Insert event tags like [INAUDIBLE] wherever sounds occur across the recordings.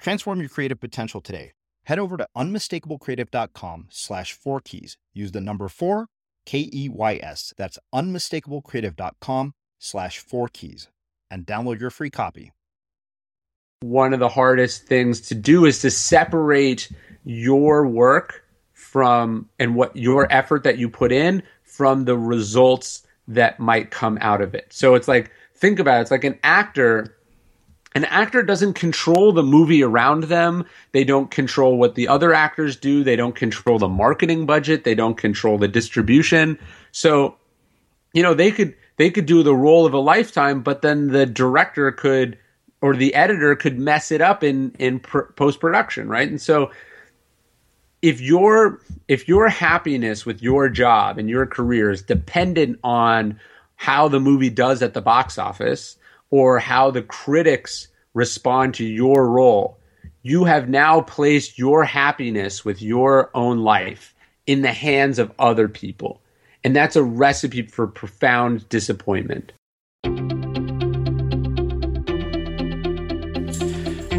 Transform your creative potential today. Head over to unmistakablecreative.com slash four keys. Use the number four, K E Y S. That's unmistakablecreative.com slash four keys and download your free copy. One of the hardest things to do is to separate your work from and what your effort that you put in from the results that might come out of it. So it's like, think about it. It's like an actor an actor doesn't control the movie around them. They don't control what the other actors do. They don't control the marketing budget. They don't control the distribution. So, you know, they could they could do the role of a lifetime, but then the director could or the editor could mess it up in in pr- post production, right? And so if your if your happiness with your job and your career is dependent on how the movie does at the box office, or how the critics respond to your role, you have now placed your happiness with your own life in the hands of other people. And that's a recipe for profound disappointment.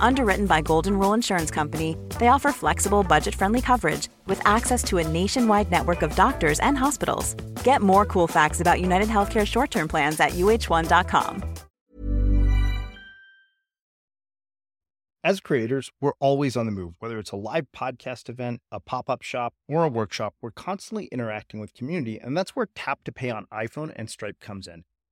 Underwritten by Golden Rule Insurance Company, they offer flexible, budget friendly coverage with access to a nationwide network of doctors and hospitals. Get more cool facts about United Healthcare short term plans at uh1.com. As creators, we're always on the move. Whether it's a live podcast event, a pop up shop, or a workshop, we're constantly interacting with community, and that's where Tap to Pay on iPhone and Stripe comes in.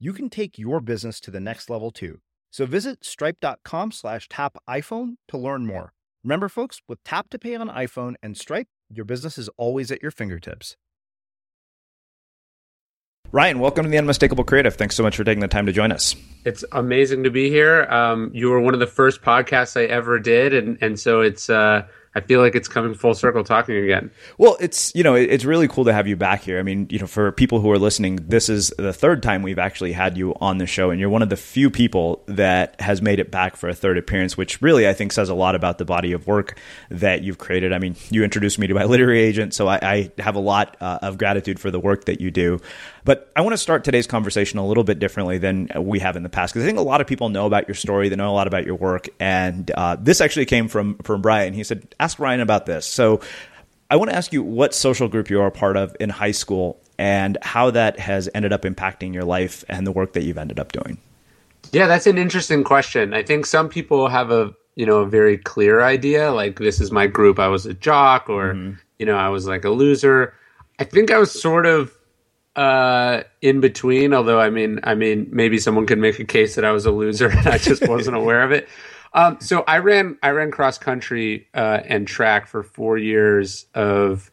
you can take your business to the next level too. So visit stripe.com slash tap iPhone to learn more. Remember, folks, with Tap to Pay on iPhone and Stripe, your business is always at your fingertips. Ryan, welcome to the Unmistakable Creative. Thanks so much for taking the time to join us. It's amazing to be here. Um, you were one of the first podcasts I ever did, and and so it's uh, I feel like it's coming full circle talking again. Well, it's you know it's really cool to have you back here. I mean, you know, for people who are listening, this is the third time we've actually had you on the show, and you're one of the few people that has made it back for a third appearance, which really I think says a lot about the body of work that you've created. I mean, you introduced me to my literary agent, so I, I have a lot uh, of gratitude for the work that you do. But I want to start today's conversation a little bit differently than we have in the past because I think a lot of people know about your story, they know a lot about your work, and uh, this actually came from from Brian. He said, "Ask Ryan about this." So I want to ask you what social group you are a part of in high school and how that has ended up impacting your life and the work that you've ended up doing. Yeah, that's an interesting question. I think some people have a you know a very clear idea, like this is my group. I was a jock, or mm-hmm. you know, I was like a loser. I think I was sort of uh, in between. Although I mean, I mean, maybe someone could make a case that I was a loser and I just wasn't [LAUGHS] aware of it. Um, so I ran I ran cross country uh, and track for four years of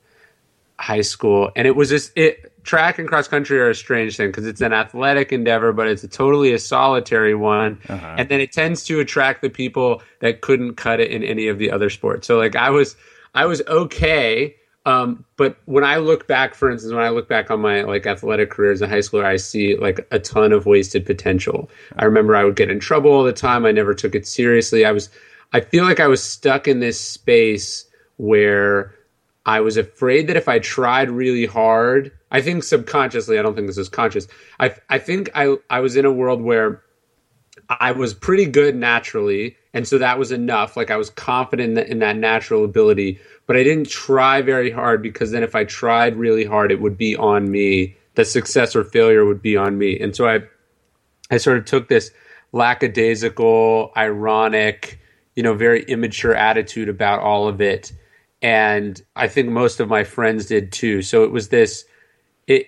high school, and it was just it. Track and cross country are a strange thing because it's an athletic endeavor, but it's a totally a solitary one, uh-huh. and then it tends to attract the people that couldn't cut it in any of the other sports. So like I was I was okay um, but when I look back, for instance, when I look back on my like athletic career as a high schooler, I see like a ton of wasted potential. I remember I would get in trouble all the time. I never took it seriously. I was, I feel like I was stuck in this space where I was afraid that if I tried really hard, I think subconsciously, I don't think this is conscious. I, I think I, I was in a world where I was pretty good naturally. And so that was enough. Like I was confident in, the, in that natural ability but I didn't try very hard because then if I tried really hard, it would be on me. The success or failure would be on me. And so I, I sort of took this lackadaisical, ironic, you know, very immature attitude about all of it. And I think most of my friends did too. So it was this, it,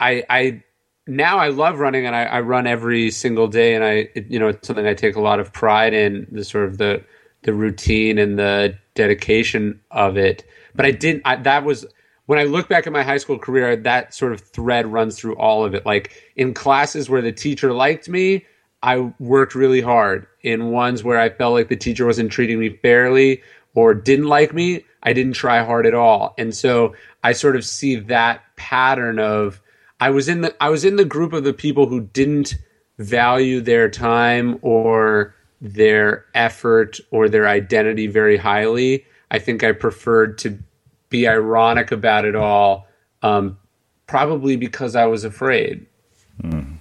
I, I, now I love running and I, I run every single day and I, you know, it's something I take a lot of pride in the sort of the, the routine and the dedication of it. But I didn't. I, that was when I look back at my high school career. That sort of thread runs through all of it. Like in classes where the teacher liked me, I worked really hard. In ones where I felt like the teacher wasn't treating me fairly or didn't like me, I didn't try hard at all. And so I sort of see that pattern of I was in the I was in the group of the people who didn't value their time or their effort or their identity very highly. I think I preferred to be ironic about it all, um, probably because I was afraid. Mm.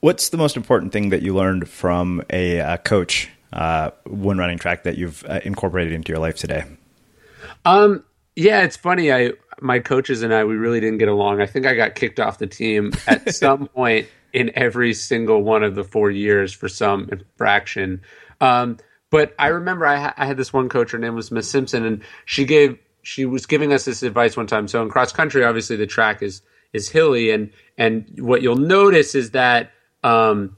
What's the most important thing that you learned from a, a coach uh, when running track that you've uh, incorporated into your life today? Um, yeah, it's funny. I my coaches and I we really didn't get along. I think I got kicked off the team at [LAUGHS] some point in every single one of the four years for some infraction. Um, but I remember I, ha- I, had this one coach. Her name was Miss Simpson, and she gave she was giving us this advice one time. So in cross country, obviously the track is is hilly, and and what you'll notice is that um,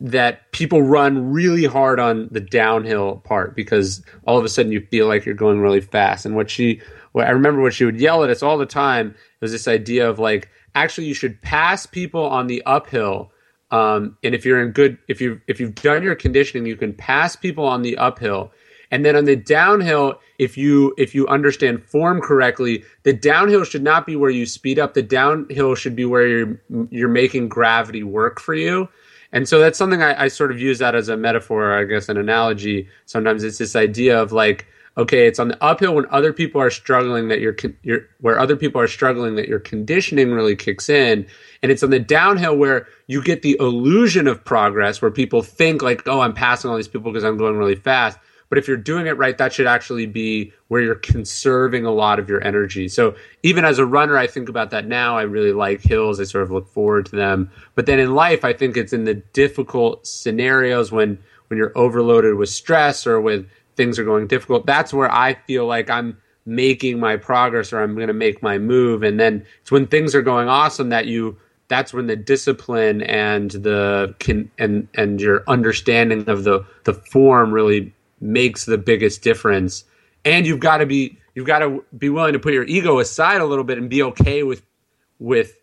that people run really hard on the downhill part because all of a sudden you feel like you're going really fast. And what she, I remember, what she would yell at us all the time It was this idea of like actually you should pass people on the uphill. Um, and if you're in good, if you if you've done your conditioning, you can pass people on the uphill. And then on the downhill, if you if you understand form correctly, the downhill should not be where you speed up. The downhill should be where you're you're making gravity work for you. And so that's something I, I sort of use that as a metaphor, I guess, an analogy. Sometimes it's this idea of like, okay, it's on the uphill when other people are struggling that you're, you're where other people are struggling that your conditioning really kicks in, and it's on the downhill where you get the illusion of progress, where people think like, oh, I'm passing all these people because I'm going really fast. But if you're doing it right, that should actually be where you're conserving a lot of your energy. So even as a runner, I think about that now. I really like hills. I sort of look forward to them. But then in life, I think it's in the difficult scenarios when when you're overloaded with stress or with things are going difficult. That's where I feel like I'm making my progress or I'm going to make my move. And then it's when things are going awesome that you that's when the discipline and the can and and your understanding of the the form really makes the biggest difference. And you've got to be you've got to be willing to put your ego aside a little bit and be okay with with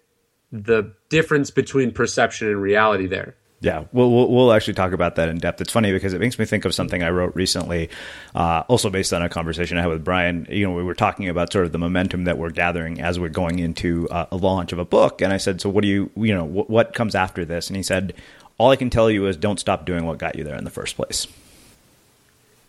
the difference between perception and reality there. Yeah, we'll, we'll, we'll actually talk about that in depth. It's funny because it makes me think of something I wrote recently, uh, also based on a conversation I had with Brian. You know, we were talking about sort of the momentum that we're gathering as we're going into uh, a launch of a book, and I said, "So what do you, you know, what, what comes after this?" And he said, "All I can tell you is don't stop doing what got you there in the first place."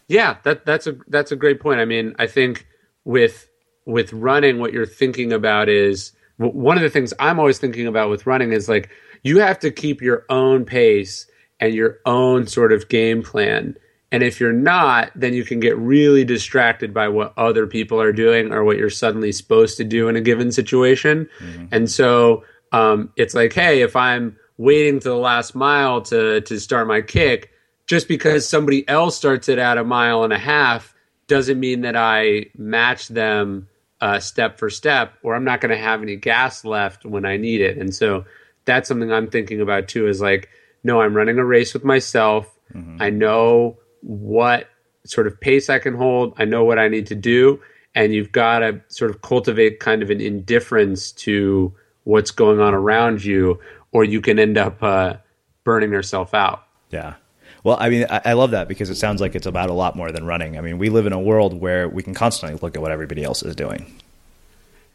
Yeah, that that's a that's a great point. I mean, I think with with running, what you're thinking about is one of the things I'm always thinking about with running is like you have to keep your own pace and your own sort of game plan. And if you're not, then you can get really distracted by what other people are doing or what you're suddenly supposed to do in a given situation. Mm-hmm. And so um, it's like, hey, if I'm waiting to the last mile to to start my kick, just because somebody else starts it at a mile and a half doesn't mean that I match them uh, step for step, or I'm not going to have any gas left when I need it. And so that's something I'm thinking about too. Is like, no, I'm running a race with myself. Mm-hmm. I know what sort of pace I can hold. I know what I need to do, and you've got to sort of cultivate kind of an indifference to what's going on around you, or you can end up uh, burning yourself out. Yeah. Well, I mean, I, I, love that because it sounds like it's about a lot more than running. I mean, we live in a world where we can constantly look at what everybody else is doing.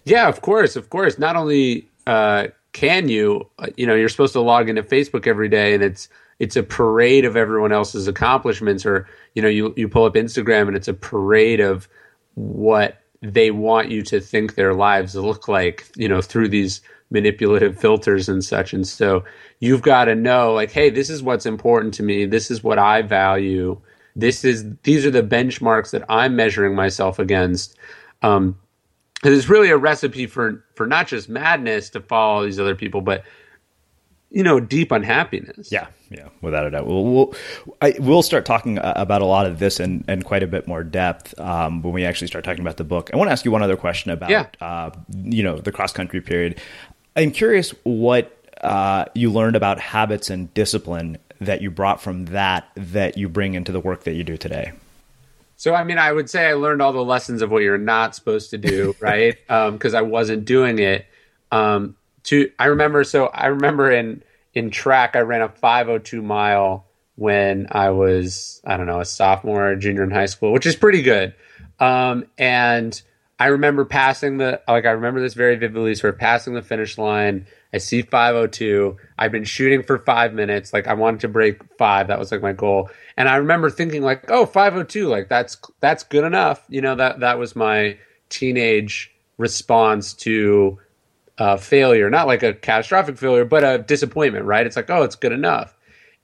Yeah, of course, of course. Not only uh, can you, uh, you know, you're supposed to log into Facebook every day, and it's it's a parade of everyone else's accomplishments, or you know, you you pull up Instagram and it's a parade of what they want you to think their lives look like, you know, through these manipulative filters and such. And so you've got to know like, hey, this is what's important to me. This is what I value. This is these are the benchmarks that I'm measuring myself against. Um, because it's really a recipe for for not just madness to follow these other people, but you know, deep unhappiness. Yeah, yeah, without a doubt. We'll we'll, I, we'll start talking uh, about a lot of this in, in quite a bit more depth um, when we actually start talking about the book. I want to ask you one other question about, yeah. uh, you know, the cross country period. I'm curious what uh, you learned about habits and discipline that you brought from that that you bring into the work that you do today. So, I mean, I would say I learned all the lessons of what you're not supposed to do, [LAUGHS] right? Because um, I wasn't doing it. Um, to I remember, so I remember in in track, I ran a 502 mile when I was I don't know a sophomore or junior in high school, which is pretty good. Um, and I remember passing the like I remember this very vividly. Sort of passing the finish line. I see 502. I've been shooting for five minutes. Like I wanted to break five. That was like my goal. And I remember thinking like, oh, 502. Like that's that's good enough. You know that that was my teenage response to uh, failure. Not like a catastrophic failure, but a disappointment. Right? It's like, oh, it's good enough.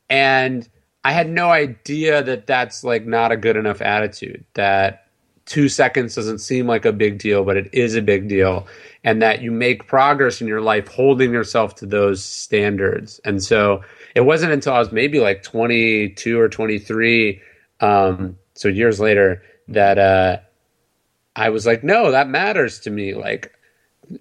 And I had no idea that that's like not a good enough attitude. That two seconds doesn't seem like a big deal, but it is a big deal. And that you make progress in your life holding yourself to those standards. And so it wasn't until I was maybe like 22 or 23, um, so years later, that uh, I was like, no, that matters to me. Like,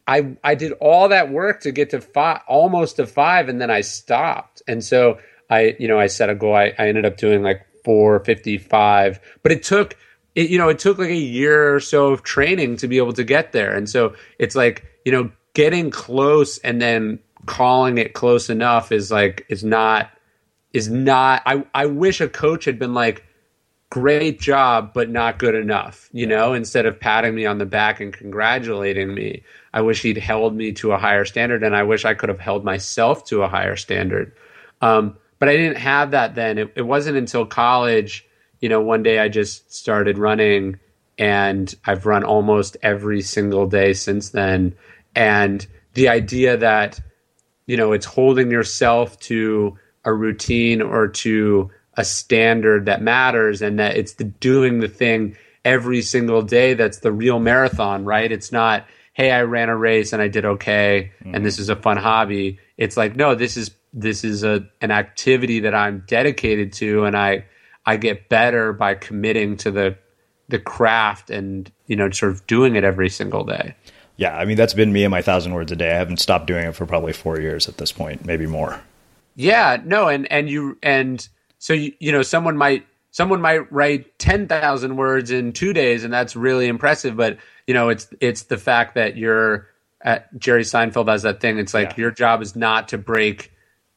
I I did all that work to get to five, almost to five, and then I stopped. And so I, you know, I set a goal. I, I ended up doing like 455, but it took it, you know, it took like a year or so of training to be able to get there. And so it's like, you know, getting close and then calling it close enough is like, is not, is not, I, I wish a coach had been like, great job, but not good enough, you know, instead of patting me on the back and congratulating me. I wish he'd held me to a higher standard and I wish I could have held myself to a higher standard. Um, but I didn't have that then. It, it wasn't until college, you know, one day I just started running and I've run almost every single day since then. And the idea that, you know, it's holding yourself to a routine or to a standard that matters and that it's the doing the thing every single day that's the real marathon, right? It's not, hey, I ran a race and I did okay mm-hmm. and this is a fun hobby. It's like, no, this is this is a an activity that I'm dedicated to and I I get better by committing to the the craft and you know sort of doing it every single day. Yeah, I mean that's been me and my thousand words a day. I haven't stopped doing it for probably four years at this point, maybe more. Yeah, no, and and you and so you you know someone might someone might write ten thousand words in two days, and that's really impressive. But you know, it's it's the fact that you're at Jerry Seinfeld has that thing. It's like yeah. your job is not to break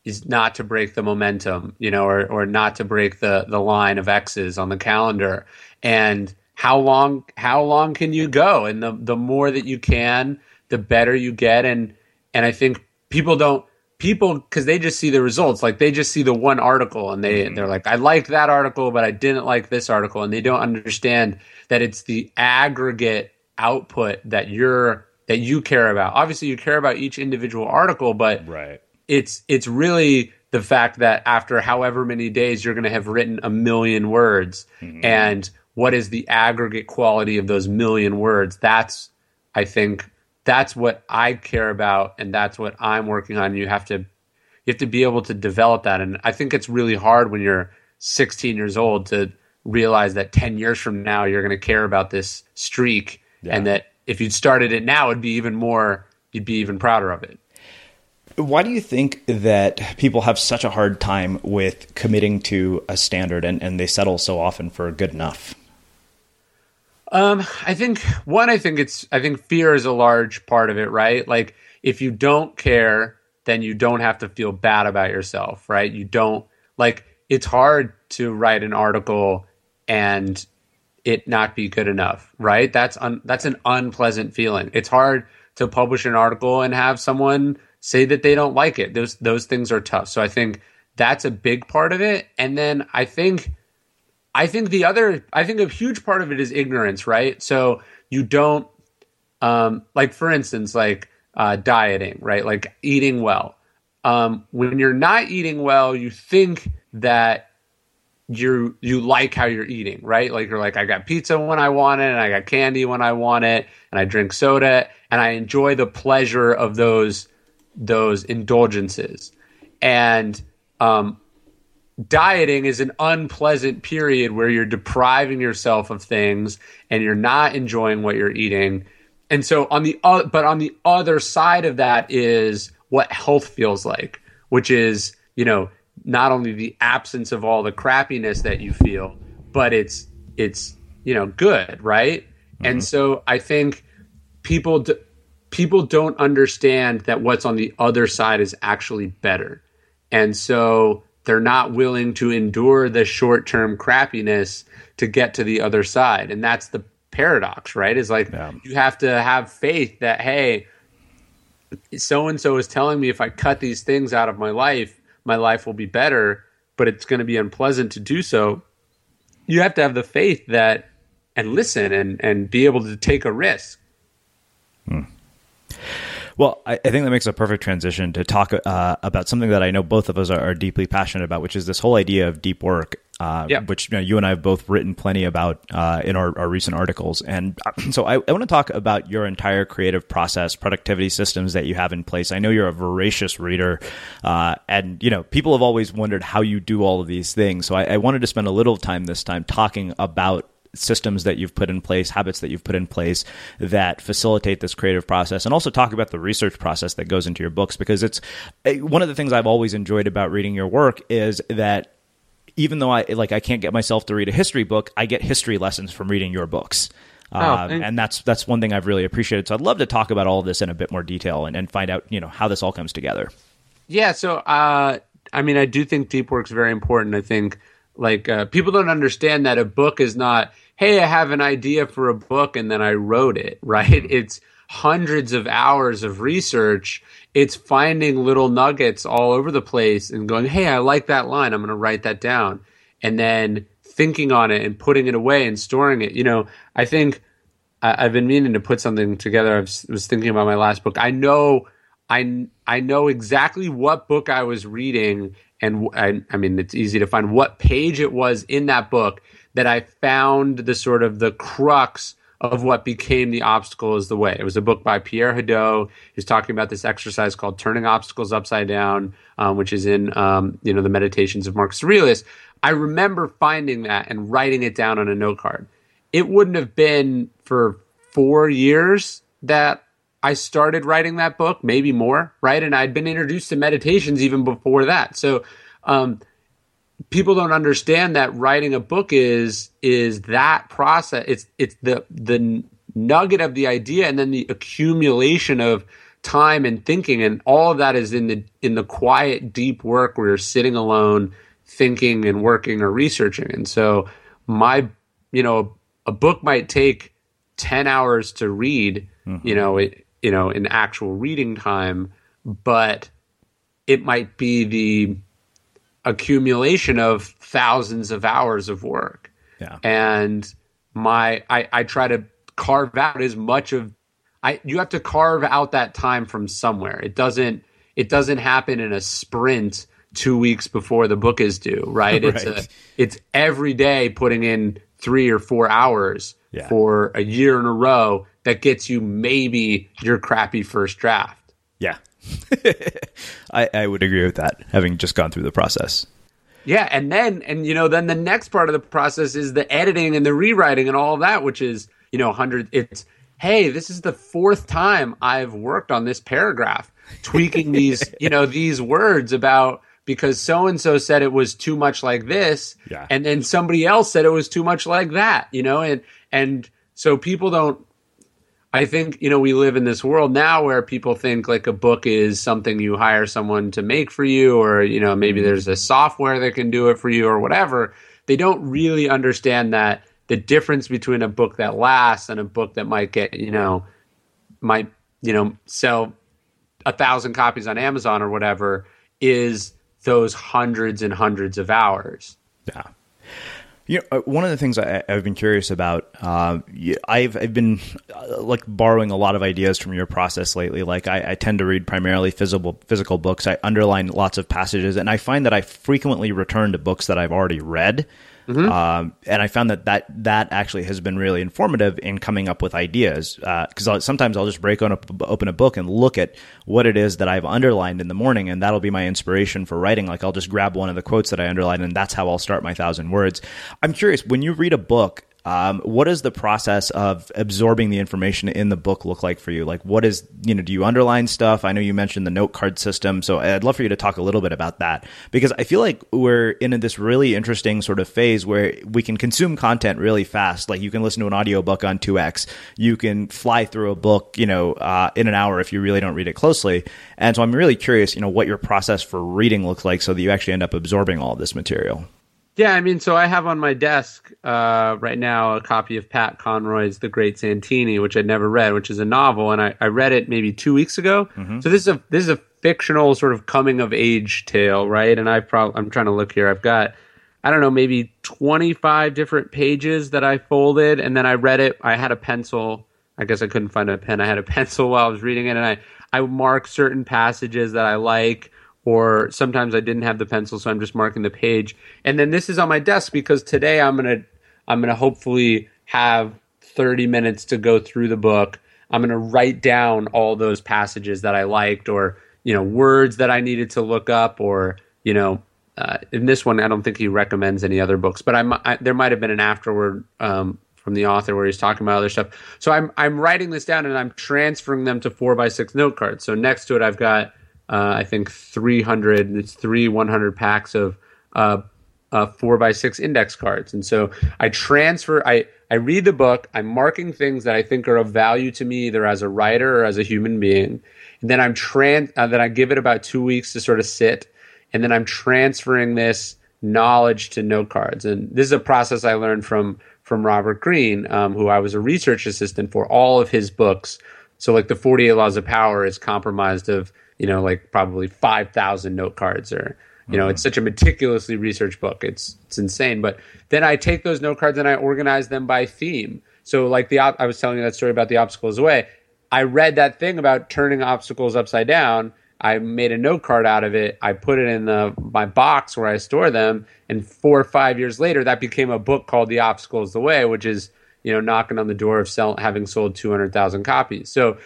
is not to break the momentum, you know, or or not to break the the line of X's on the calendar. And how long how long can you go? And the the more that you can the better you get. And and i think people don't people because they just see the results. Like they just see the one article and they mm-hmm. they're like i liked that article but i didn't like this article. And they don't understand that it's the aggregate output that you're that you care about. Obviously you care about each individual article but right it's it's really the fact that after however many days you're going to have written a million words. Mm-hmm. and what is the aggregate quality of those million words? That's i think that's what i care about and that's what i'm working on. You have to you have to be able to develop that. And i think it's really hard when you're 16 years old to realize that 10 years from now you're going to care about this streak. Yeah. and that if you'd started it now it'd be even more you'd be even prouder of it why do you think that people have such a hard time with committing to a standard and, and they settle so often for good enough? Um, I think one, I think it's, I think fear is a large part of it, right? Like if you don't care, then you don't have to feel bad about yourself, right? You don't like it's hard to write an article and it not be good enough, right? That's un, that's an unpleasant feeling. It's hard to publish an article and have someone say that they don't like it. Those those things are tough. So I think that's a big part of it. And then I think I think the other, I think a huge part of it is ignorance, right? So you don't, um, like for instance, like uh, dieting, right? Like eating well. Um, when you're not eating well, you think that you you like how you're eating, right? Like you're like, I got pizza when I want it, and I got candy when I want it, and I drink soda, and I enjoy the pleasure of those those indulgences. And um, dieting is an unpleasant period where you're depriving yourself of things and you're not enjoying what you're eating. And so on the uh, but on the other side of that is what health feels like, which is, you know, not only the absence of all the crappiness that you feel, but it's it's, you know, good, right? Mm-hmm. And so I think people d- people don't understand that what's on the other side is actually better. And so they're not willing to endure the short term crappiness to get to the other side. And that's the paradox, right? Is like yeah. you have to have faith that, hey, so and so is telling me if I cut these things out of my life, my life will be better, but it's going to be unpleasant to do so. You have to have the faith that and listen and, and be able to take a risk. Hmm. Well, I, I, think that makes a perfect transition to talk uh, about something that I know both of us are, are, deeply passionate about, which is this whole idea of deep work, uh, yeah. which you, know, you, and I have both written plenty about uh, in our, our, recent articles. And uh, [CLEARS THROAT] so I, I want to talk about your entire creative process, productivity systems that you have in place. I know you're a voracious reader, uh, and you know people have always wondered how you do all of these things. So I, I wanted to spend a little time this time talking about systems that you've put in place, habits that you've put in place that facilitate this creative process, and also talk about the research process that goes into your books because it's eh, one of the things I've always enjoyed about reading your work is that even though I like I can't get myself to read a history book, I get history lessons from reading your books. Oh, um, and that's that's one thing I've really appreciated. So I'd love to talk about all of this in a bit more detail and, and find out you know how this all comes together. Yeah, so uh, I mean, I do think deep work's very important. I think like uh, people don't understand that a book is not, hey, I have an idea for a book and then I wrote it, [LAUGHS] right? Mm-hmm. It's hundreds of hours of research. It's finding little nuggets all over the place and going, Hey, I like that line. I'm going to write that down. And then thinking on it and putting it away and storing it. You know, I think I, have been meaning to put something together. I was, was thinking about my last book. I know, I, I know exactly what book I was reading. And I, I mean, it's easy to find what page it was in that book that I found the sort of the crux of what became the obstacle is the way. It was a book by Pierre Hadot. He's talking about this exercise called turning obstacles upside down, um, which is in um, you know the Meditations of Marcus Aurelius. I remember finding that and writing it down on a note card. It wouldn't have been for four years that I started writing that book, maybe more, right? And I'd been introduced to meditations even before that. So um, people don't understand that writing a book is is that process. It's it's the the nugget of the idea and then the accumulation of time and thinking and all of that is in the in the quiet deep work where you're sitting alone thinking and working or researching and so my you know a book might take 10 hours to read mm-hmm. you know it you know in actual reading time but it might be the accumulation of thousands of hours of work. Yeah. And my I, I try to carve out as much of I you have to carve out that time from somewhere. It doesn't it doesn't happen in a sprint two weeks before the book is due, right? right. It's a, it's every day putting in three or four hours yeah. for a year in a row that gets you maybe your crappy first draft. Yeah. [LAUGHS] I, I would agree with that, having just gone through the process. Yeah, and then and you know then the next part of the process is the editing and the rewriting and all of that, which is you know hundred. It's hey, this is the fourth time I've worked on this paragraph, tweaking these [LAUGHS] you know these words about because so and so said it was too much like this, yeah. and then somebody else said it was too much like that, you know, and and so people don't I think, you know, we live in this world now where people think like a book is something you hire someone to make for you, or, you know, maybe mm-hmm. there's a software that can do it for you or whatever. They don't really understand that the difference between a book that lasts and a book that might get, you know, might, you know, sell a thousand copies on Amazon or whatever is those hundreds and hundreds of hours. Yeah. You know, uh, one of the things I, have been curious about, uh, I've I've been uh, like borrowing a lot of ideas from your process lately. Like I, I, tend to read primarily physical physical books. I underline lots of passages, and I find that I frequently return to books that I've already read Mm-hmm. Um, and I found that, that that actually has been really informative in coming up with ideas. Because uh, sometimes I'll just break on a, open a book and look at what it is that I've underlined in the morning, and that'll be my inspiration for writing. Like I'll just grab one of the quotes that I underlined, and that's how I'll start my thousand words. I'm curious when you read a book um, what does the process of absorbing the information in the book look like for you? Like, what is, you know, do you underline stuff? I know you mentioned the note card system. So I'd love for you to talk a little bit about that because I feel like we're in this really interesting sort of phase where we can consume content really fast. Like, you can listen to an audiobook on 2x, you can fly through a book, you know, uh, in an hour if you really don't read it closely. And so I'm really curious, you know, what your process for reading looks like so that you actually end up absorbing all this material. Yeah, I mean, so I have on my desk uh, right now a copy of Pat Conroy's The Great Santini, which I'd never read, which is a novel, and I, I read it maybe two weeks ago. Mm-hmm. So this is a this is a fictional sort of coming of age tale, right? And I probably I'm trying to look here. I've got I don't know maybe 25 different pages that I folded, and then I read it. I had a pencil. I guess I couldn't find a pen. I had a [LAUGHS] pencil while I was reading it, and I I marked certain passages that I like or sometimes I didn't have the pencil, so I'm just marking the page. And then this is on my desk because today I'm gonna I'm gonna hopefully have 30 minutes to go through the book. I'm gonna write down all those passages that I liked, or you know, words that I needed to look up, or you know, uh, in this one I don't think he recommends any other books, but I'm, I, there might have been an afterward um, from the author where he's talking about other stuff. So I'm I'm writing this down and I'm transferring them to four by six note cards. So next to it I've got uh, I think 300, it's three 100 packs of uh, uh, four by six index cards. And so I transfer, I, I read the book, I'm marking things that I think are of value to me, either as a writer or as a human being. And then I'm trans, uh, then I give it about two weeks to sort of sit. And then I'm transferring this knowledge to note cards. And this is a process I learned from, from Robert Greene, um, who I was a research assistant for all of his books So like the 48 Laws of Power is comprised of, you know, like probably 5,000 note cards or, you know, mm-hmm. it's such a meticulously researched book. It's, it's insane. But then I take those note cards and I organize them by theme. So like the, I was telling you that story about the obstacles away. I read that thing about turning obstacles upside down. I made a note card out of it. I put it in the my box where I store them, and four or five years later, that became a book called "The Obstacles Is the Way," which is you know knocking on the door of sell, having sold two hundred thousand copies. So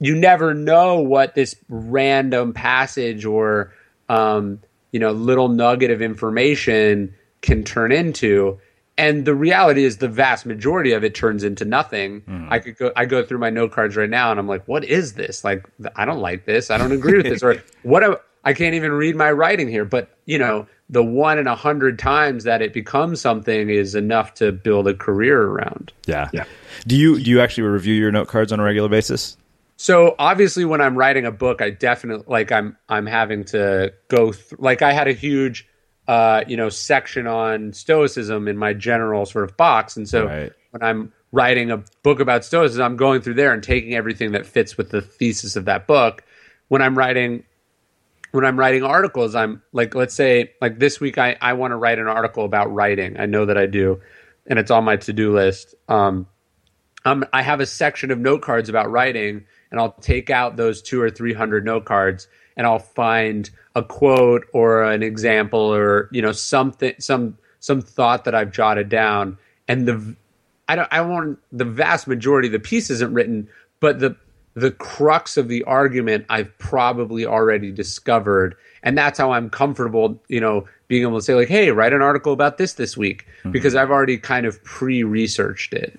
you never know what this random passage or um, you know little nugget of information can turn into. And the reality is the vast majority of it turns into nothing. Mm. i could go i go through my note cards right now and i'm like what is this? Like i don't like this. I don't agree with this. Or [LAUGHS] what I can't even read my writing here. But you know the one in a hundred times that it becomes something is enough to build a career around. Yeah. Yeah. Do you do you actually review your note cards on a regular basis so obviously when i'm writing a book i definitely like i'm i'm having to go th- like i had a huge uh, you know, section on Stoicism in my general sort of box. And so right. when I'm writing a book about Stoicism, I'm going through there and taking everything that fits with the thesis of that book. When I'm writing when I'm writing articles, I'm like, let's say, like this week, I, I want to write an article about writing. I know that I do, and it's on my to do list. Um, I'm, I have a section of note cards about writing, and I'll take out those two or three hundred note cards, and I'll find a quote or an example or you know something some some thought that I've jotted down. And the I don't I want the vast majority of the piece isn't written but the the crux of the argument I've probably already discovered. And that's how I'm comfortable you know being able to say like hey write an article about this this week mm-hmm. because I've already kind of pre-researched it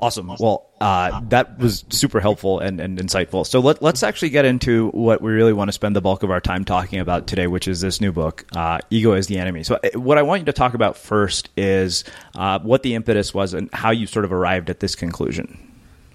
Awesome. Well, uh, that was super helpful and, and insightful. So let, let's actually get into what we really want to spend the bulk of our time talking about today, which is this new book, uh, Ego is the Enemy. So uh, what I want you to talk about first is uh, what the impetus was and how you sort of arrived at this conclusion.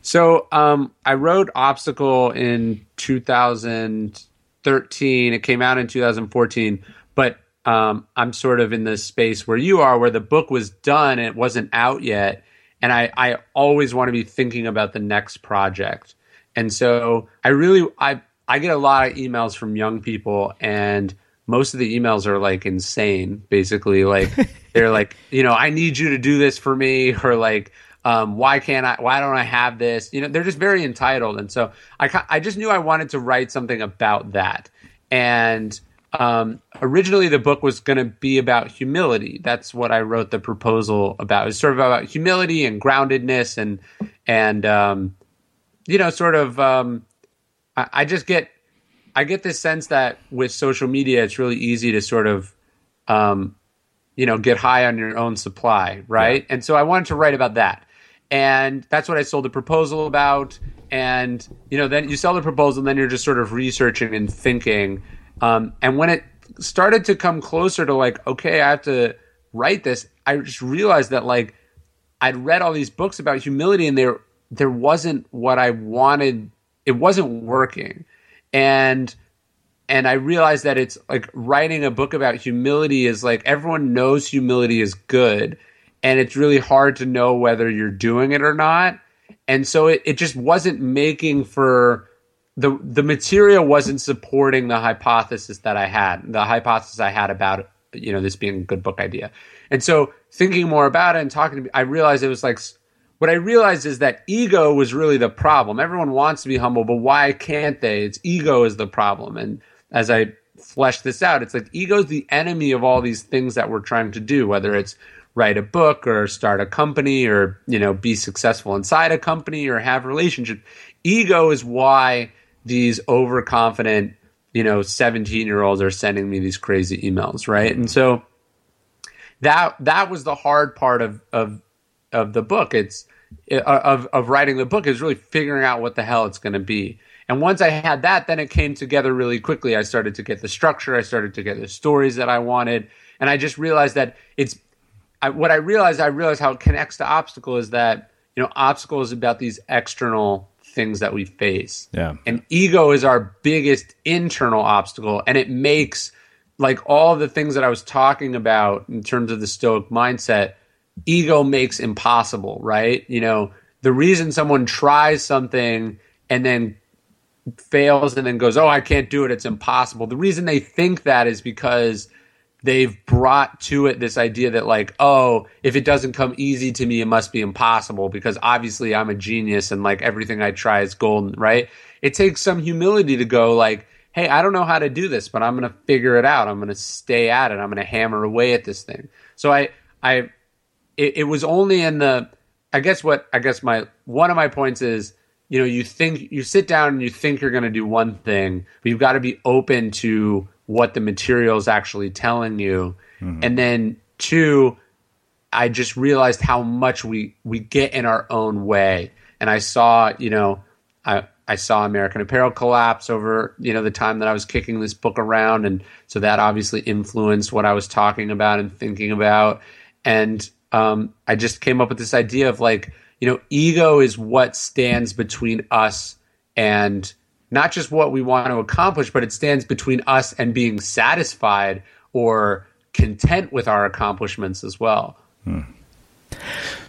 So um, I wrote Obstacle in 2013. It came out in 2014, but um, I'm sort of in the space where you are, where the book was done and it wasn't out yet and I, I always want to be thinking about the next project. And so I really I I get a lot of emails from young people and most of the emails are like insane basically. Like [LAUGHS] they're like you know I need you to do this for me [LAUGHS] or like um, why can't I why don't I have this? You know they're just very entitled. And so I I just knew I wanted to write something about that. And um, originally the book was going to be about humility. That's what I wrote the proposal about. It's sort of about humility and groundedness and and um, you know, sort of. Um, I, I, just get I get this sense that with social media, it's really easy to sort of, um, you know, get high on your own supply, right? Yeah. And so I wanted to write about that, and that's what I sold the proposal about. And you know, then you sell the proposal, and then you're just sort of researching and thinking um, and when it started to come closer to like, okay, I have to write this, I just realized that like I'd read all these books about humility and there there wasn't what I wanted. It wasn't working. And and I realized that it's like writing a book about humility is like everyone knows humility is good and it's really hard to know whether you're doing it or not. And so it, it just wasn't making for the the material wasn't supporting the hypothesis that I had, the hypothesis I had about you know this being a good book idea. And so thinking more about it and talking to me, I realized it was like what I realized is that ego was really the problem. Everyone wants to be humble, but why can't they? It's ego is the problem. And as I flesh this out, it's like ego is the enemy of all these things that we're trying to do, whether it's write a book or start a company or you know be successful inside a company or have relationship. Ego is why these overconfident, you know, 17 year olds are sending me these crazy emails, right? And so that that was the hard part of of of the book. It's uh, of of writing the book is really figuring out what the hell it's going to be. And once I had that, then it came together really quickly. I started to get the structure. I started to get the stories that I wanted, and I just realized that it's I, what I realized. I realized how it connects to obstacle is that you know obstacle is about these external things that we face. Yeah. And ego is our biggest internal obstacle and it makes like all the things that I was talking about in terms of the stoic mindset, ego makes impossible, right? You know, the reason someone tries something and then fails and then goes, "Oh, I can't do it. It's impossible." The reason they think that is because they've brought to it this idea that like oh if it doesn't come easy to me it must be impossible because obviously i'm a genius and like everything i try is golden right? It takes some humility to go like hey i don't know how to do this but i'm going to figure it out. I'm going to stay at it. I'm going to hammer away at this thing. So i i it, it was only in the i guess what i guess my one of my points is you know you think you sit down and you think you're going to do one thing but you've got to be open to what the material is actually telling you. Mm-hmm. And then two, I just realized how much we we get in our own way. And I saw, you know, I I saw American Apparel collapse over, you know, the time that I was kicking this book around and so that obviously influenced what I was talking about and thinking about. And um, I just came up with this idea of like, you know, ego is what stands between us and not just what we want to accomplish, but it stands between us and being satisfied or content with our accomplishments as well. Hmm.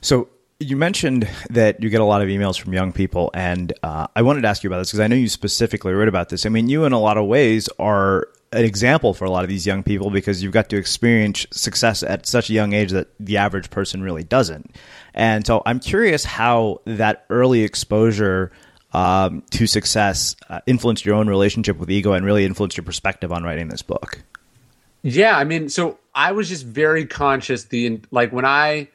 So you mentioned that you get a lot of emails from young people, and uh, I wanted to ask you about this because I know you specifically wrote about this. I mean, you in a lot of ways are an example for a lot of these young people because you've got to experience success at such a young age that the average person really doesn't. And so I'm curious how that early exposure um, to success uh, influenced your own relationship with ego and really influenced your perspective on writing this book? Yeah, I mean, so I was just very conscious the like when I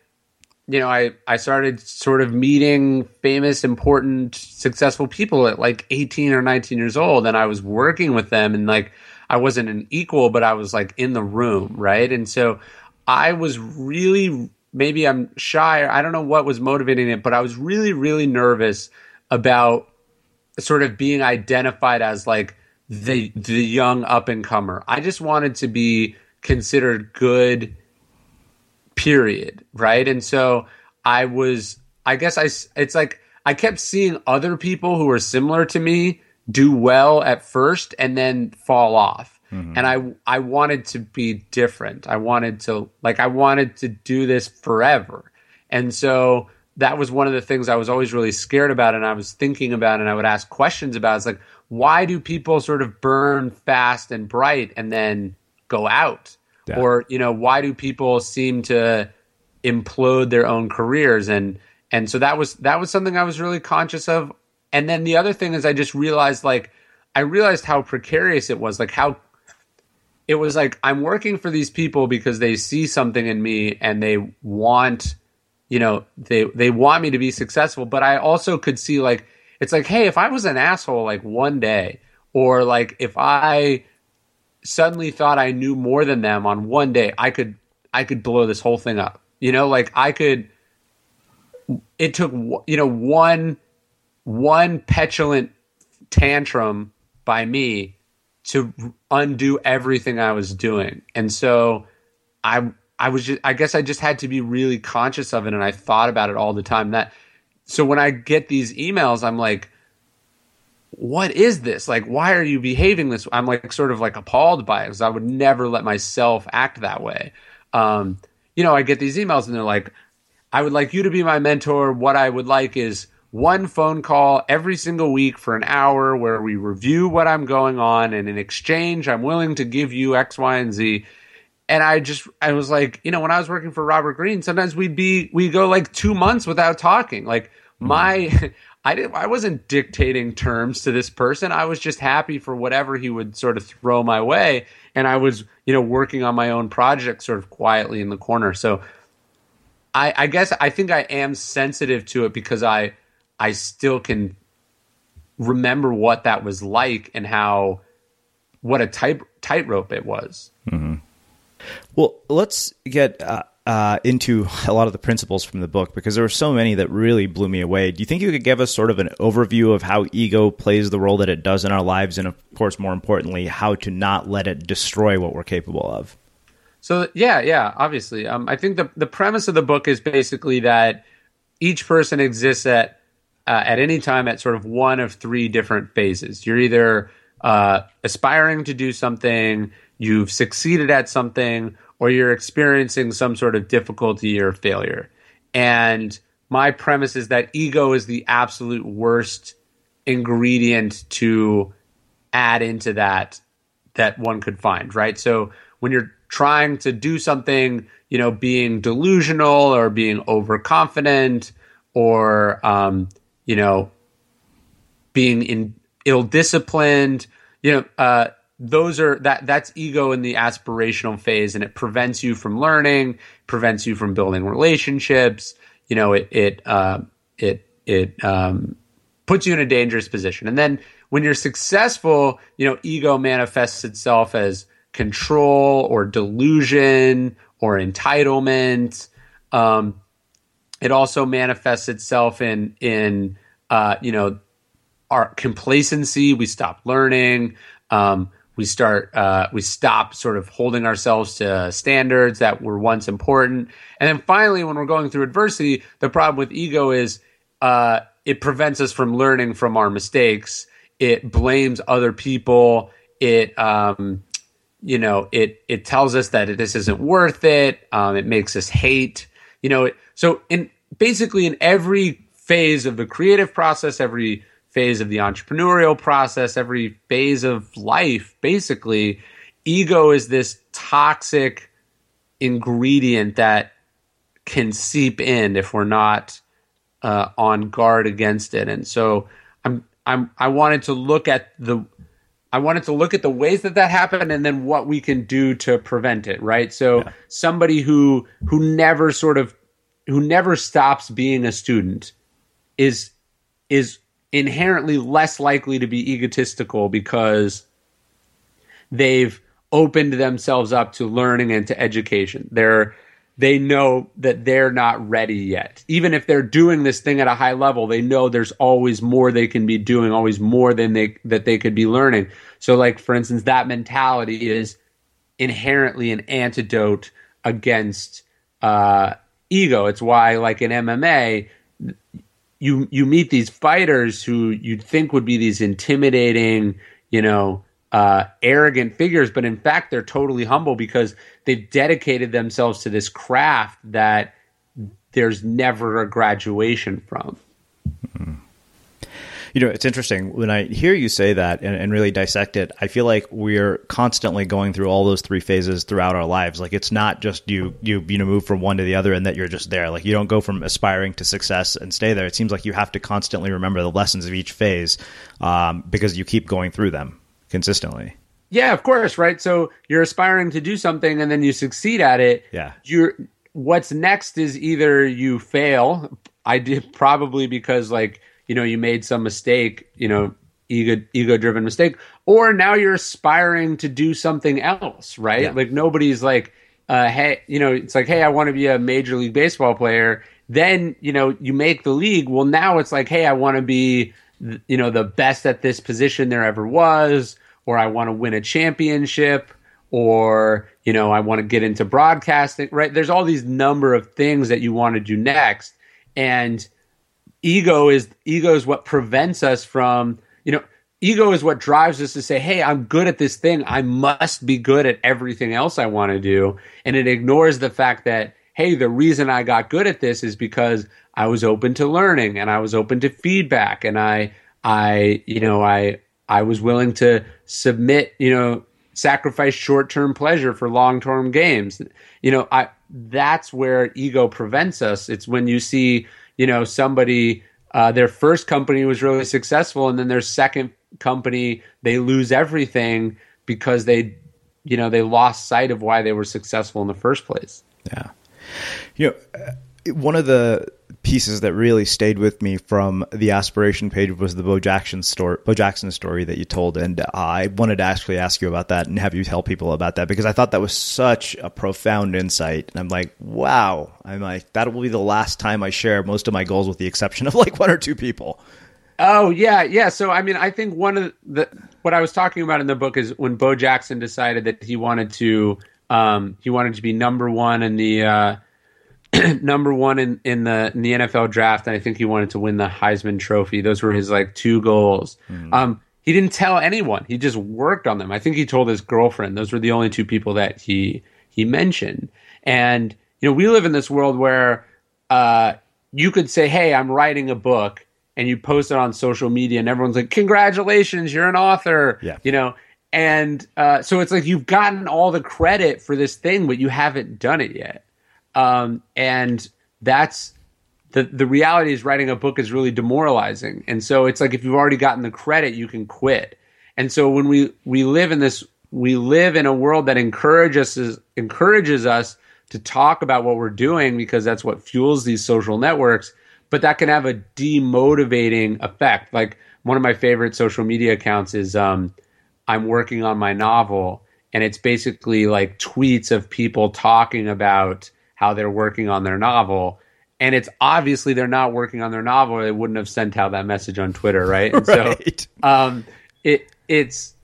you know, I, I started sort of meeting famous, important, successful people at like 18 or 19 years old. And I was working with them and like, I wasn't an equal, but I was like in the room. Right. And so I was really, maybe I'm shy. I don't know what was motivating it, but I was really, really nervous about sort of being identified as like the, the young up and comer. I just wanted to be considered good period, right? And so I was, I guess I, it's like I kept seeing other people who were similar to me do well at first and then fall off. Mm-hmm. And I, I wanted to be different. I wanted to, like, I wanted to do this forever. And so that was one of the things I was always really scared about and I was thinking about and I would ask questions about. It's like, why do people sort of burn fast and bright and then go out? Yeah. Or, you know, why do people seem to implode their own careers? And and so that was that was something I was really conscious of. And then the other thing is I just realized like I realized how precarious it was, like how it was like I'm working for these people because they see something in me and they want, you know, they they want me to be successful, but I also could see like it's like, hey, if I was an asshole like one day or like if I suddenly thought I knew more than them on one day, I could I could blow this whole thing up. You know, like I could. It took you know one one petulant tantrum by me to undo everything I was doing, and so I I was just I guess I just had to be really conscious of it, and I thought about it all the time. That so when I get these emails, I'm like what is this? Like, why are you behaving this? I'm like sort of like appalled by it because I would never let myself act that way. Um, you know, I get these emails and they're like, I would like you to be my mentor. What I would like is one phone call every single week for an hour where we review what I'm going on. And in exchange, I'm willing to give you X, Y, and Z. And I just, I was like, you know, when I was working for Robert Greene, sometimes we'd be, we go like two months without talking. Like, mm-hmm. my [LAUGHS] I didn't I wasn't dictating terms to this person. I was just happy for whatever he would sort of throw my way and I was, you know, working on my own project sort of quietly in the corner. So I I guess I think I am sensitive to it because I I still can remember what that was like and how what a tight tightrope it was. Mm-hmm. Well, let's get uh, uh, into a lot of the principles from the book because there were so many that really blew me away. Do you think you could give us sort of an overview of how ego plays the role that it does in our lives, and of course, more importantly, how to not let it destroy what we're capable of? So yeah, yeah, obviously, um, I think the the premise of the book is basically that each person exists at uh, at any time at sort of one of three different phases. You're either uh, aspiring to do something, you've succeeded at something, or you're experiencing some sort of difficulty or failure. And my premise is that ego is the absolute worst ingredient to add into that that one could find, right? So when you're trying to do something, you know, being delusional or being overconfident or um, you know, being in ill disciplined, you know, uh, those are that that's ego in the aspirational phase and it prevents you from learning prevents you from building relationships you know it it uh, it it um, puts you in a dangerous position. And then when you're successful you know ego manifests itself as control or delusion or entitlement. Um, it also manifests itself in in uh, you know our complacency we stop learning um, we start uh, we stop sort of holding ourselves to standards that were once important. And then finally when we're going through adversity the problem with ego is uh, it prevents us from learning from our mistakes. It blames other people. It um, you know it it tells us that this isn't worth it. Um, it makes us hate. You know so in basically in every phase of the creative process every phase of the entrepreneurial process, every phase of life, basically, ego is this toxic ingredient that can seep in if we're not uh, on guard against it. And so I'm I'm I wanted to look at the I wanted to look at the ways that that happened and then what we can do to prevent it, right? So yeah. somebody who who never sort of who never stops being a student is is inherently less likely to be egotistical because they've opened themselves up to learning and to education. They're they know that they're not ready yet. Even if they're doing this thing at a high level, they know there's always more they can be doing, always more than they that they could be learning. So like for instance, that mentality is inherently an antidote against uh, ego. It's why like in MMA you you meet these fighters who you'd think would be these intimidating, you know, uh, arrogant figures, but in fact, they're totally humble because they've dedicated themselves to this craft that there's never a graduation from. Mm-hmm. You know, it's interesting when I hear you say that and, and, really dissect it. I feel like we're constantly going through all those three phases throughout our lives. Like it's not just you, you, you know, move from one to the other and that you're just there. Like you don't go from aspiring to success and stay there. It seems like you have to constantly remember the lessons of each phase um, because you keep going through them consistently. Yeah, of course, right? So you're aspiring to do something and then you succeed at it. Yeah. You're what's next is either you fail, I did probably because like, you know, you made some mistake, you know, ego ego driven mistake, or now you're aspiring to do something else, right? Yeah. Like nobody's like uh, hey, you know, it's like, hey, I want to be a major league baseball player. Then, you know, you make the league. Well, now it's like, hey, I want to be, you know, the best at this position there ever was or I want to win a championship or you know I want to get into broadcasting right there's all these number of things that you want to do next and ego is ego is what prevents us from you know ego is what drives us to say hey I'm good at this thing I must be good at everything else I want to do and it ignores the fact that hey the reason I got good at this is because I was open to learning and I was open to feedback and I I you know I I was willing to submit, you know, sacrifice short-term pleasure for long-term games. You know, I that's where ego prevents us. It's when you see, you know, somebody uh, their first company was really successful, and then their second company they lose everything because they, you know, they lost sight of why they were successful in the first place. Yeah, you know, one of the pieces that really stayed with me from the aspiration page was the Bo Jackson story, Bo Jackson story that you told, and I wanted to actually ask you about that and have you tell people about that because I thought that was such a profound insight. And I'm like, wow, I'm like that will be the last time I share most of my goals, with the exception of like one or two people. Oh yeah, yeah. So I mean, I think one of the what I was talking about in the book is when Bo Jackson decided that he wanted to um, he wanted to be number one in the uh, [CLEARS THROAT] number one in, in the in the NFL draft, and I think he wanted to win the Heisman Trophy. Those were his like two goals. Mm. Um, he didn't tell anyone. He just worked on them. I think he told his girlfriend. Those were the only two people that he he mentioned. And you know, we live in this world where uh, you could say, "Hey, I'm writing a book," and you post it on social media, and everyone's like, "Congratulations, you're an author!" Yeah. You know, and uh, so it's like you've gotten all the credit for this thing, but you haven't done it yet. Um, and that's the the reality is writing a book is really demoralizing. And so it's like if you've already gotten the credit, you can quit. And so when we we live in this we live in a world that encourages us encourages us to talk about what we're doing because that's what fuels these social networks, but that can have a demotivating effect. Like one of my favorite social media accounts is um, I'm working on my novel and it's basically like tweets of people talking about how they're working on their novel. And it's obviously they're not working on their novel. They wouldn't have sent out that message on Twitter, right? And [LAUGHS] right. so, um, it it's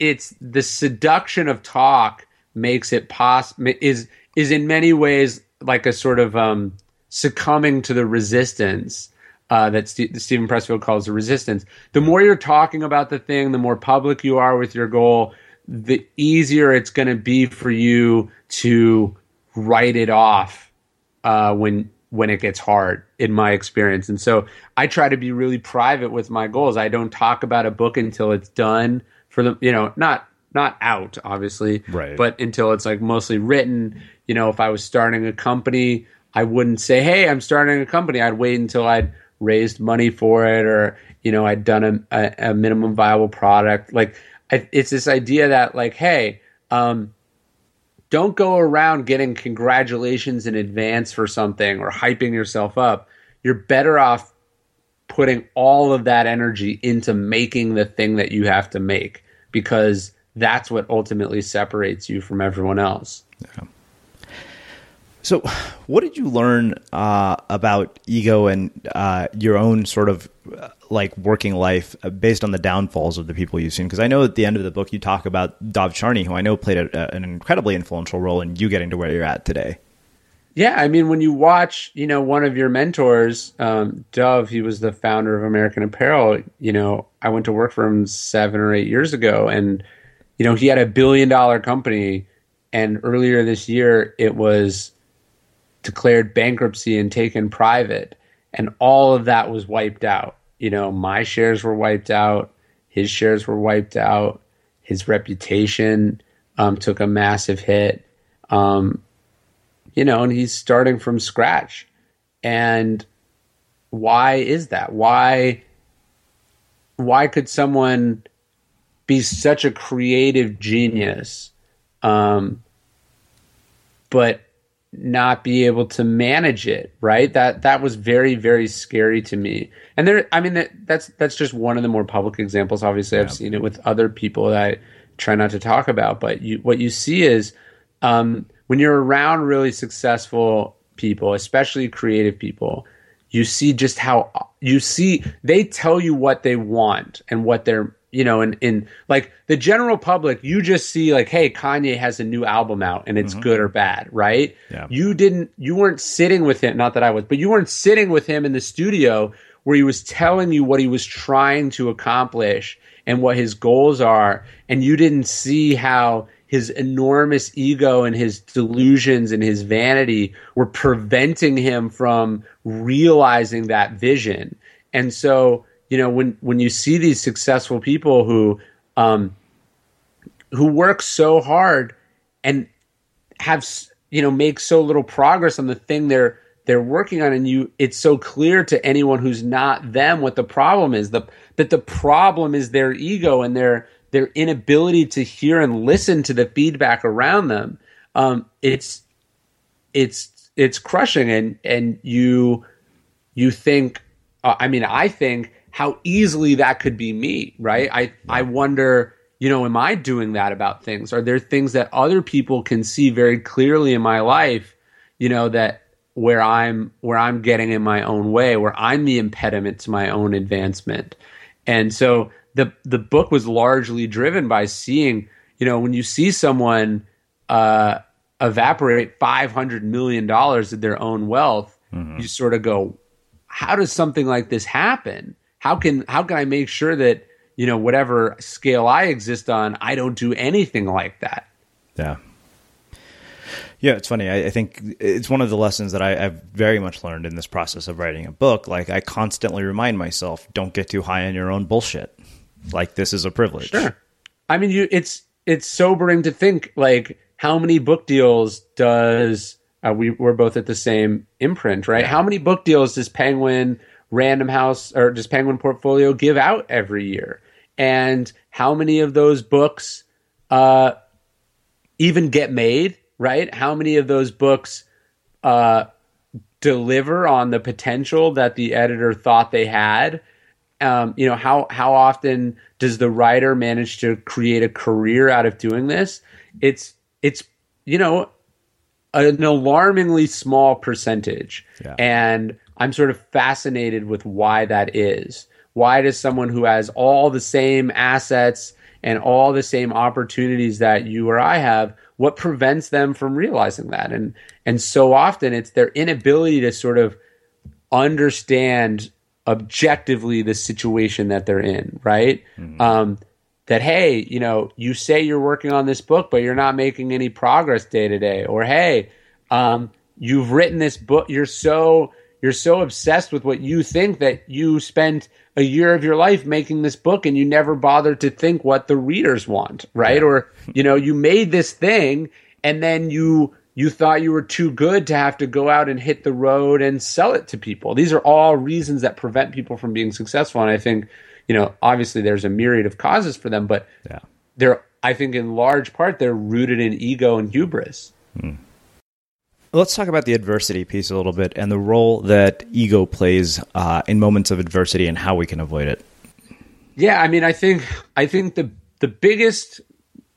it's the seduction of talk makes it possible is is in many ways like a sort of um, succumbing to the resistance uh, that St- Steven Pressfield calls the resistance. The more you're talking about the thing, the more public you are with your goal, the easier it's going to be for you to write it off uh, when when it gets hard in my experience. And so i try to be really private with my goals. I don't talk about a book until it's done for the you know not not out obviously right. but until it's like mostly written. You know if i was starting a company i wouldn't say hey i'm starting a company. I'd wait until i'd raised money for it or you know i'd done a, a, a minimum viable product. Like I, it's this idea that like hey um, don't go around getting congratulations in advance for something or hyping yourself up. You're better off putting all of that energy into making the thing that you have to make because that's what ultimately separates you from everyone else. Yeah. So, what did you learn uh, about ego and uh, your own sort of uh, like working life uh, based on the downfalls of the people you've seen? Because I know at the end of the book you talk about Dov Charney, who I know played a, an incredibly influential role in you getting to where you're at today. Yeah, I mean, when you watch, you know, one of your mentors, um, Dov, he was the founder of American Apparel. You know, I went to work for him seven or eight years ago, and you know, he had a billion dollar company, and earlier this year it was declared bankruptcy and taken private, and all of that was wiped out. You know, my shares were wiped out, his shares were wiped out, his reputation um, took a massive hit. Um, you know, and he's starting from scratch. And why is that? Why why could someone be such a creative genius um, but not be able to manage it right? That that was very very scary to me. And there i mean that, that's that's just one of the more public examples. Obviously yeah. i've seen it with other people that i try not to talk about but you what you see is um, when you're around really successful people especially creative people you see just how you see they tell you what they want and what they're you know, in, in like the general public, you just see like, hey, Kanye has a new album out and it's mm-hmm. good or bad, right? Yeah. You didn't, you weren't sitting with him, not that I was, but you weren't sitting with him in the studio where he was telling you what he was trying to accomplish and what his goals are. And you didn't see how his enormous ego and his delusions and his vanity were preventing him from realizing that vision. And so, you know when when you see these successful people who um, who work so hard and have you know make so little progress on the thing they're they're working on and you it's so clear to anyone who's not them what the problem is the that the problem is their ego and their their inability to hear and listen to the feedback around them. Um, it's it's it's crushing and and you you think uh, i mean i think how easily that could be me, right? I I wonder, you know, am I doing that about things? Are there things that other people can see very clearly in my life, you know, that where I'm where I'm getting in my own way, where I'm the impediment to my own advancement. And so the the book was largely driven by seeing, you know, when you see someone uh, evaporate five hundred million dollars of their own wealth, mm-hmm. you sort of go, how does something like this happen? How can how can I make sure that you know whatever scale I exist on, I don't do anything like that? Yeah. Yeah, it's funny. I, I, think it's one of the lessons that I, have very much learned in this process of writing a book. Like I constantly remind myself, don't get too high on your own bullshit. Like this is a privilege. Sure. I mean, you it's it's sobering to think like how many book deals does uh, we we're both at the same imprint, right? Yeah. How many book deals does Penguin Random House or does Penguin Portfolio give out every year? And how many of those books uh, even get made? Right? How many of those books uh, deliver on the potential that the editor thought they had? Um, you know how how often does the writer manage to create a career out of doing this? It's it's you know an alarmingly small percentage, yeah. and I'm sort of fascinated with why that is. Why does someone who has all the same assets and all the same opportunities that you or I have, what prevents them from realizing that? And and so often it's their inability to sort of understand objectively the situation that they're in, right? Mm-hmm. Um, that hey, you know, you say you're working on this book, but you're not making any progress day to day, or hey, um, you've written this book, you're so you're so obsessed with what you think that you spent a year of your life making this book and you never bothered to think what the readers want, right? Yeah. Or, you know, you made this thing and then you you thought you were too good to have to go out and hit the road and sell it to people. These are all reasons that prevent people from being successful and I think, you know, obviously there's a myriad of causes for them, but yeah. they're I think in large part they're rooted in ego and hubris. Hmm. Let's talk about the adversity piece a little bit and the role that ego plays uh, in moments of adversity and how we can avoid it. Yeah, I mean, I think I think the the biggest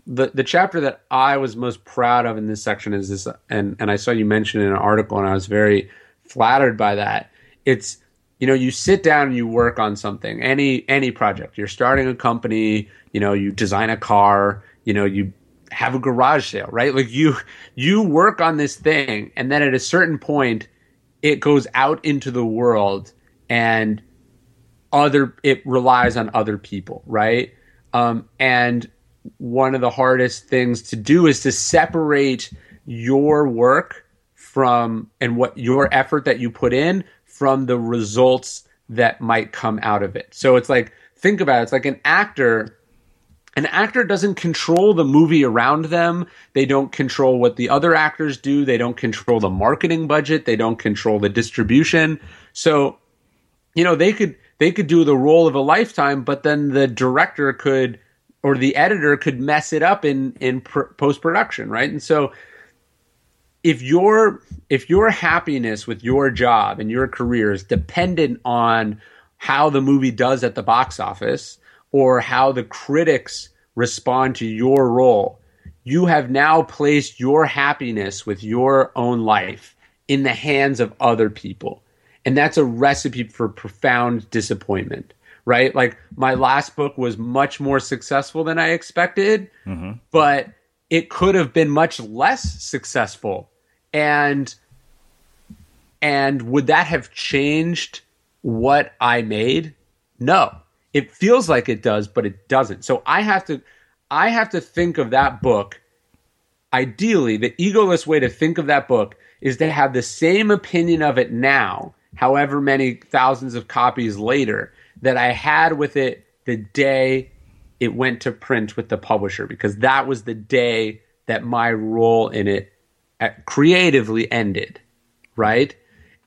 the the chapter that I was most proud of in this section is this, and and I saw you mention in an article, and I was very flattered by that. It's you know you sit down and you work on something, any any project. You're starting a company, you know, you design a car, you know, you have a garage sale, right? Like you you work on this thing and then at a certain point it goes out into the world and other it relies on other people, right? Um, and one of the hardest things to do is to separate your work from and what your effort that you put in from the results that might come out of it. So it's like think about it, it's like an actor an actor doesn't control the movie around them. They don't control what the other actors do. They don't control the marketing budget. They don't control the distribution. So, you know, they could they could do the role of a lifetime, but then the director could or the editor could mess it up in in pr- post production, right? And so if your if your happiness with your job and your career is dependent on how the movie does at the box office, or how the critics respond to your role, you have now placed your happiness with your own life in the hands of other people. And that's a recipe for profound disappointment, right? Like my last book was much more successful than I expected, mm-hmm. but it could have been much less successful. And and would that have changed what I made? No it feels like it does, but it doesn't. So I have to I have to think of that book. Ideally, the egoless way to think of that book is to have the same opinion of it now, however many thousands of copies later, that I had with it the day it went to print with the publisher, because that was the day that my role in it uh, creatively ended, right?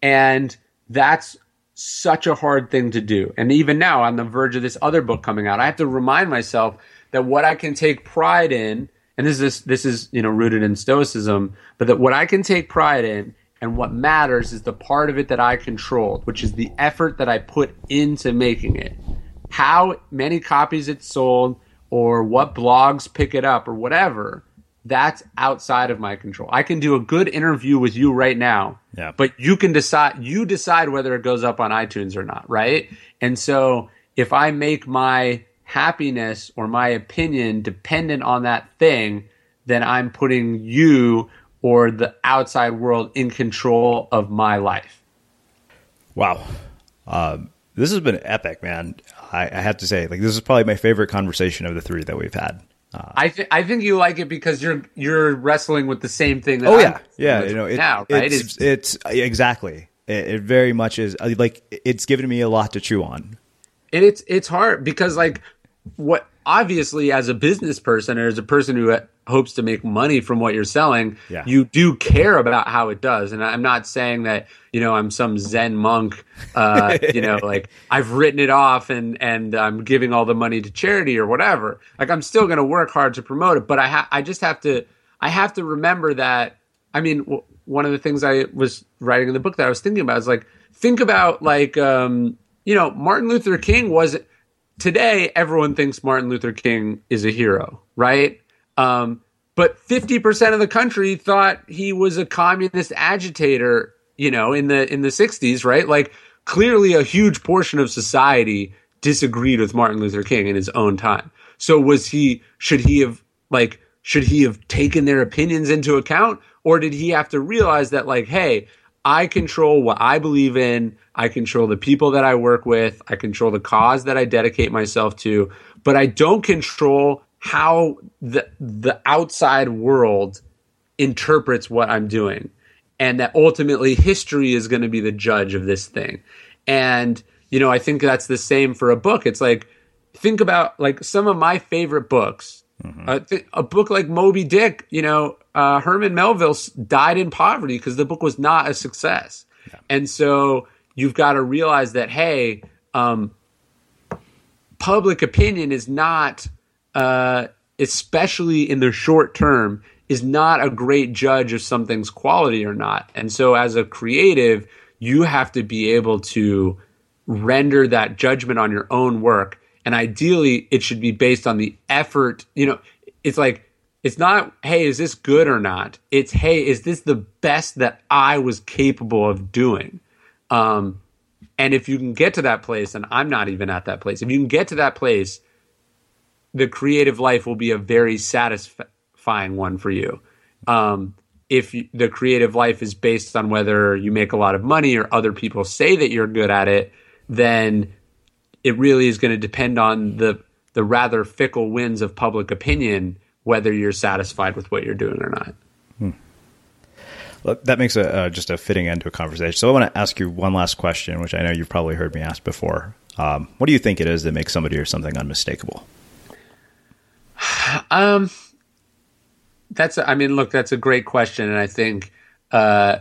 And that's such a hard thing to do. And even now, on the verge of this other book coming out, I have to remind myself that what I can take pride in, and this is this is you know rooted in Stoicism, but that what I can take pride in and what matters is the part of it that I controlled, which is the effort that I put into making it. How many copies it sold, or what blogs pick it up, or whatever that's outside of my control. I can do a good interview with you right now, yeah. but you can decide you decide whether it goes up on iTunes or not, right? And so if I make my happiness or my opinion dependent on that thing, then I'm putting you or the outside world in control of my life. Wow. Um, this has been epic, man. I, I have to say, like, this is probably my favorite conversation of the three that we've had. Uh, I think I think you like it because you're you're wrestling with the same thing. oh yeah, yeah. You know, it, now right? It's, it's, it's exactly. It, it, very much is uh, like it's given me a lot to chew on. And it's it's hard because like what obviously as a business person or as a person who hopes to make money from what you're selling, yeah. you do care about how it does. And I'm not saying that you know I'm some Zen monk, uh, [LAUGHS] you know, like I've written it off and and I'm giving all the money to charity or whatever. Like I'm still going to work hard to promote it, but I ha- I just have to I have to remember that. I mean, w- one of the things I was writing in the book that I was thinking about is like think about like um, you know Martin Luther King was today everyone thinks Martin Luther King is a hero, right? Um, but 50% of the country thought he was a communist agitator, you know, in the in the 60s, right? Like clearly a huge portion of society disagreed with Martin Luther King in his own time. So was he should he have like should he have taken their opinions into account or did he have to realize that like hey, I control what I believe in. I control the people that I work with. I control the cause that I dedicate myself to, but I don't control how the the outside world interprets what I'm doing. And that ultimately history is going to be the judge of this thing. And you know, I think that's the same for a book. It's like think about like some of my favorite books. Mm-hmm. Uh, th- a book like Moby Dick, you know, uh, Herman Melville died in poverty because the book was not a success. Yeah. And so you've got to realize that, hey, um, public opinion is not, uh, especially in the short term, is not a great judge of something's quality or not. And so, as a creative, you have to be able to render that judgment on your own work. And ideally, it should be based on the effort. You know, it's like, it's not, hey, is this good or not? It's, hey, is this the best that I was capable of doing? Um, and if you can get to that place, and I'm not even at that place, if you can get to that place, the creative life will be a very satisfying one for you. Um, if you, the creative life is based on whether you make a lot of money or other people say that you're good at it, then it really is going to depend on the the rather fickle winds of public opinion whether you're satisfied with what you're doing or not. Hmm. That makes a uh, just a fitting end to a conversation. So I want to ask you one last question, which I know you've probably heard me ask before. Um, what do you think it is that makes somebody or something unmistakable? Um, that's I mean, look, that's a great question, and I think uh,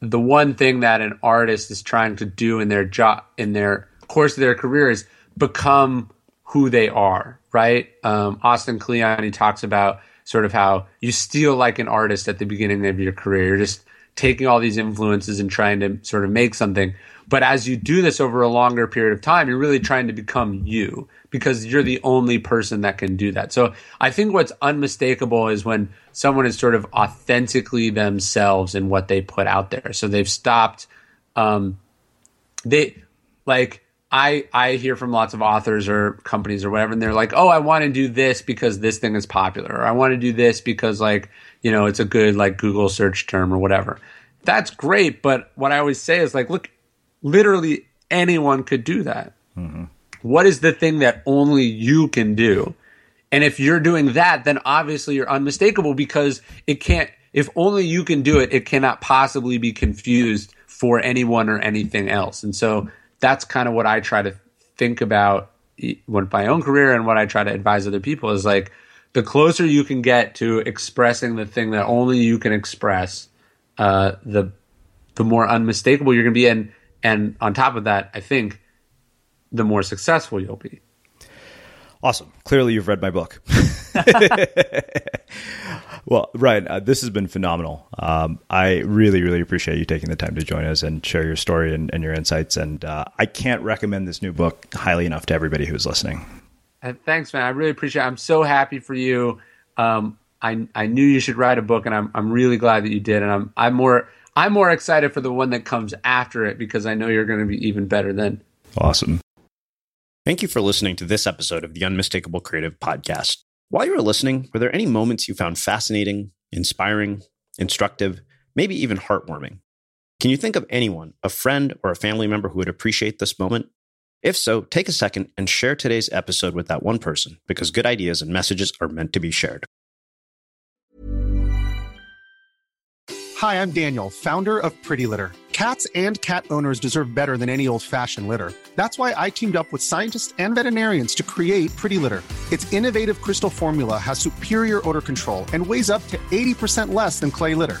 the one thing that an artist is trying to do in their job in their course of their career is become who they are. Right? Um, Austin Kleon talks about sort of how you steal like an artist at the beginning of your career. You're just taking all these influences and trying to sort of make something. But as you do this over a longer period of time, you're really trying to become you because you're the only person that can do that. So I think what's unmistakable is when someone is sort of authentically themselves in what they put out there. So they've stopped, um, they like, I, I hear from lots of authors or companies or whatever, and they're like, oh, I want to do this because this thing is popular, or I want to do this because, like, you know, it's a good, like, Google search term or whatever. That's great. But what I always say is, like, look, literally anyone could do that. Mm-hmm. What is the thing that only you can do? And if you're doing that, then obviously you're unmistakable because it can't, if only you can do it, it cannot possibly be confused for anyone or anything else. And so that's kind of what I try to think about with my own career and what I try to advise other people is like the closer you can get to expressing the thing that only you can express, uh, the the more unmistakable you're going to be. And and on top of that, I think the more successful you'll be. Awesome. Clearly, you've read my book. [LAUGHS] well, Ryan, uh, this has been phenomenal. Um, I really, really appreciate you taking the time to join us and share your story and, and your insights. And uh, I can't recommend this new book highly enough to everybody who's listening. Thanks, man. I really appreciate it. I'm so happy for you. Um, I, I knew you should write a book, and I'm, I'm really glad that you did. And I'm, I'm more I'm more excited for the one that comes after it because I know you're going to be even better then. Awesome. Thank you for listening to this episode of the Unmistakable Creative Podcast. While you were listening, were there any moments you found fascinating, inspiring, instructive, maybe even heartwarming? Can you think of anyone, a friend or a family member who would appreciate this moment? If so, take a second and share today's episode with that one person because good ideas and messages are meant to be shared. Hi, I'm Daniel, founder of Pretty Litter. Cats and cat owners deserve better than any old fashioned litter. That's why I teamed up with scientists and veterinarians to create Pretty Litter. Its innovative crystal formula has superior odor control and weighs up to 80% less than clay litter.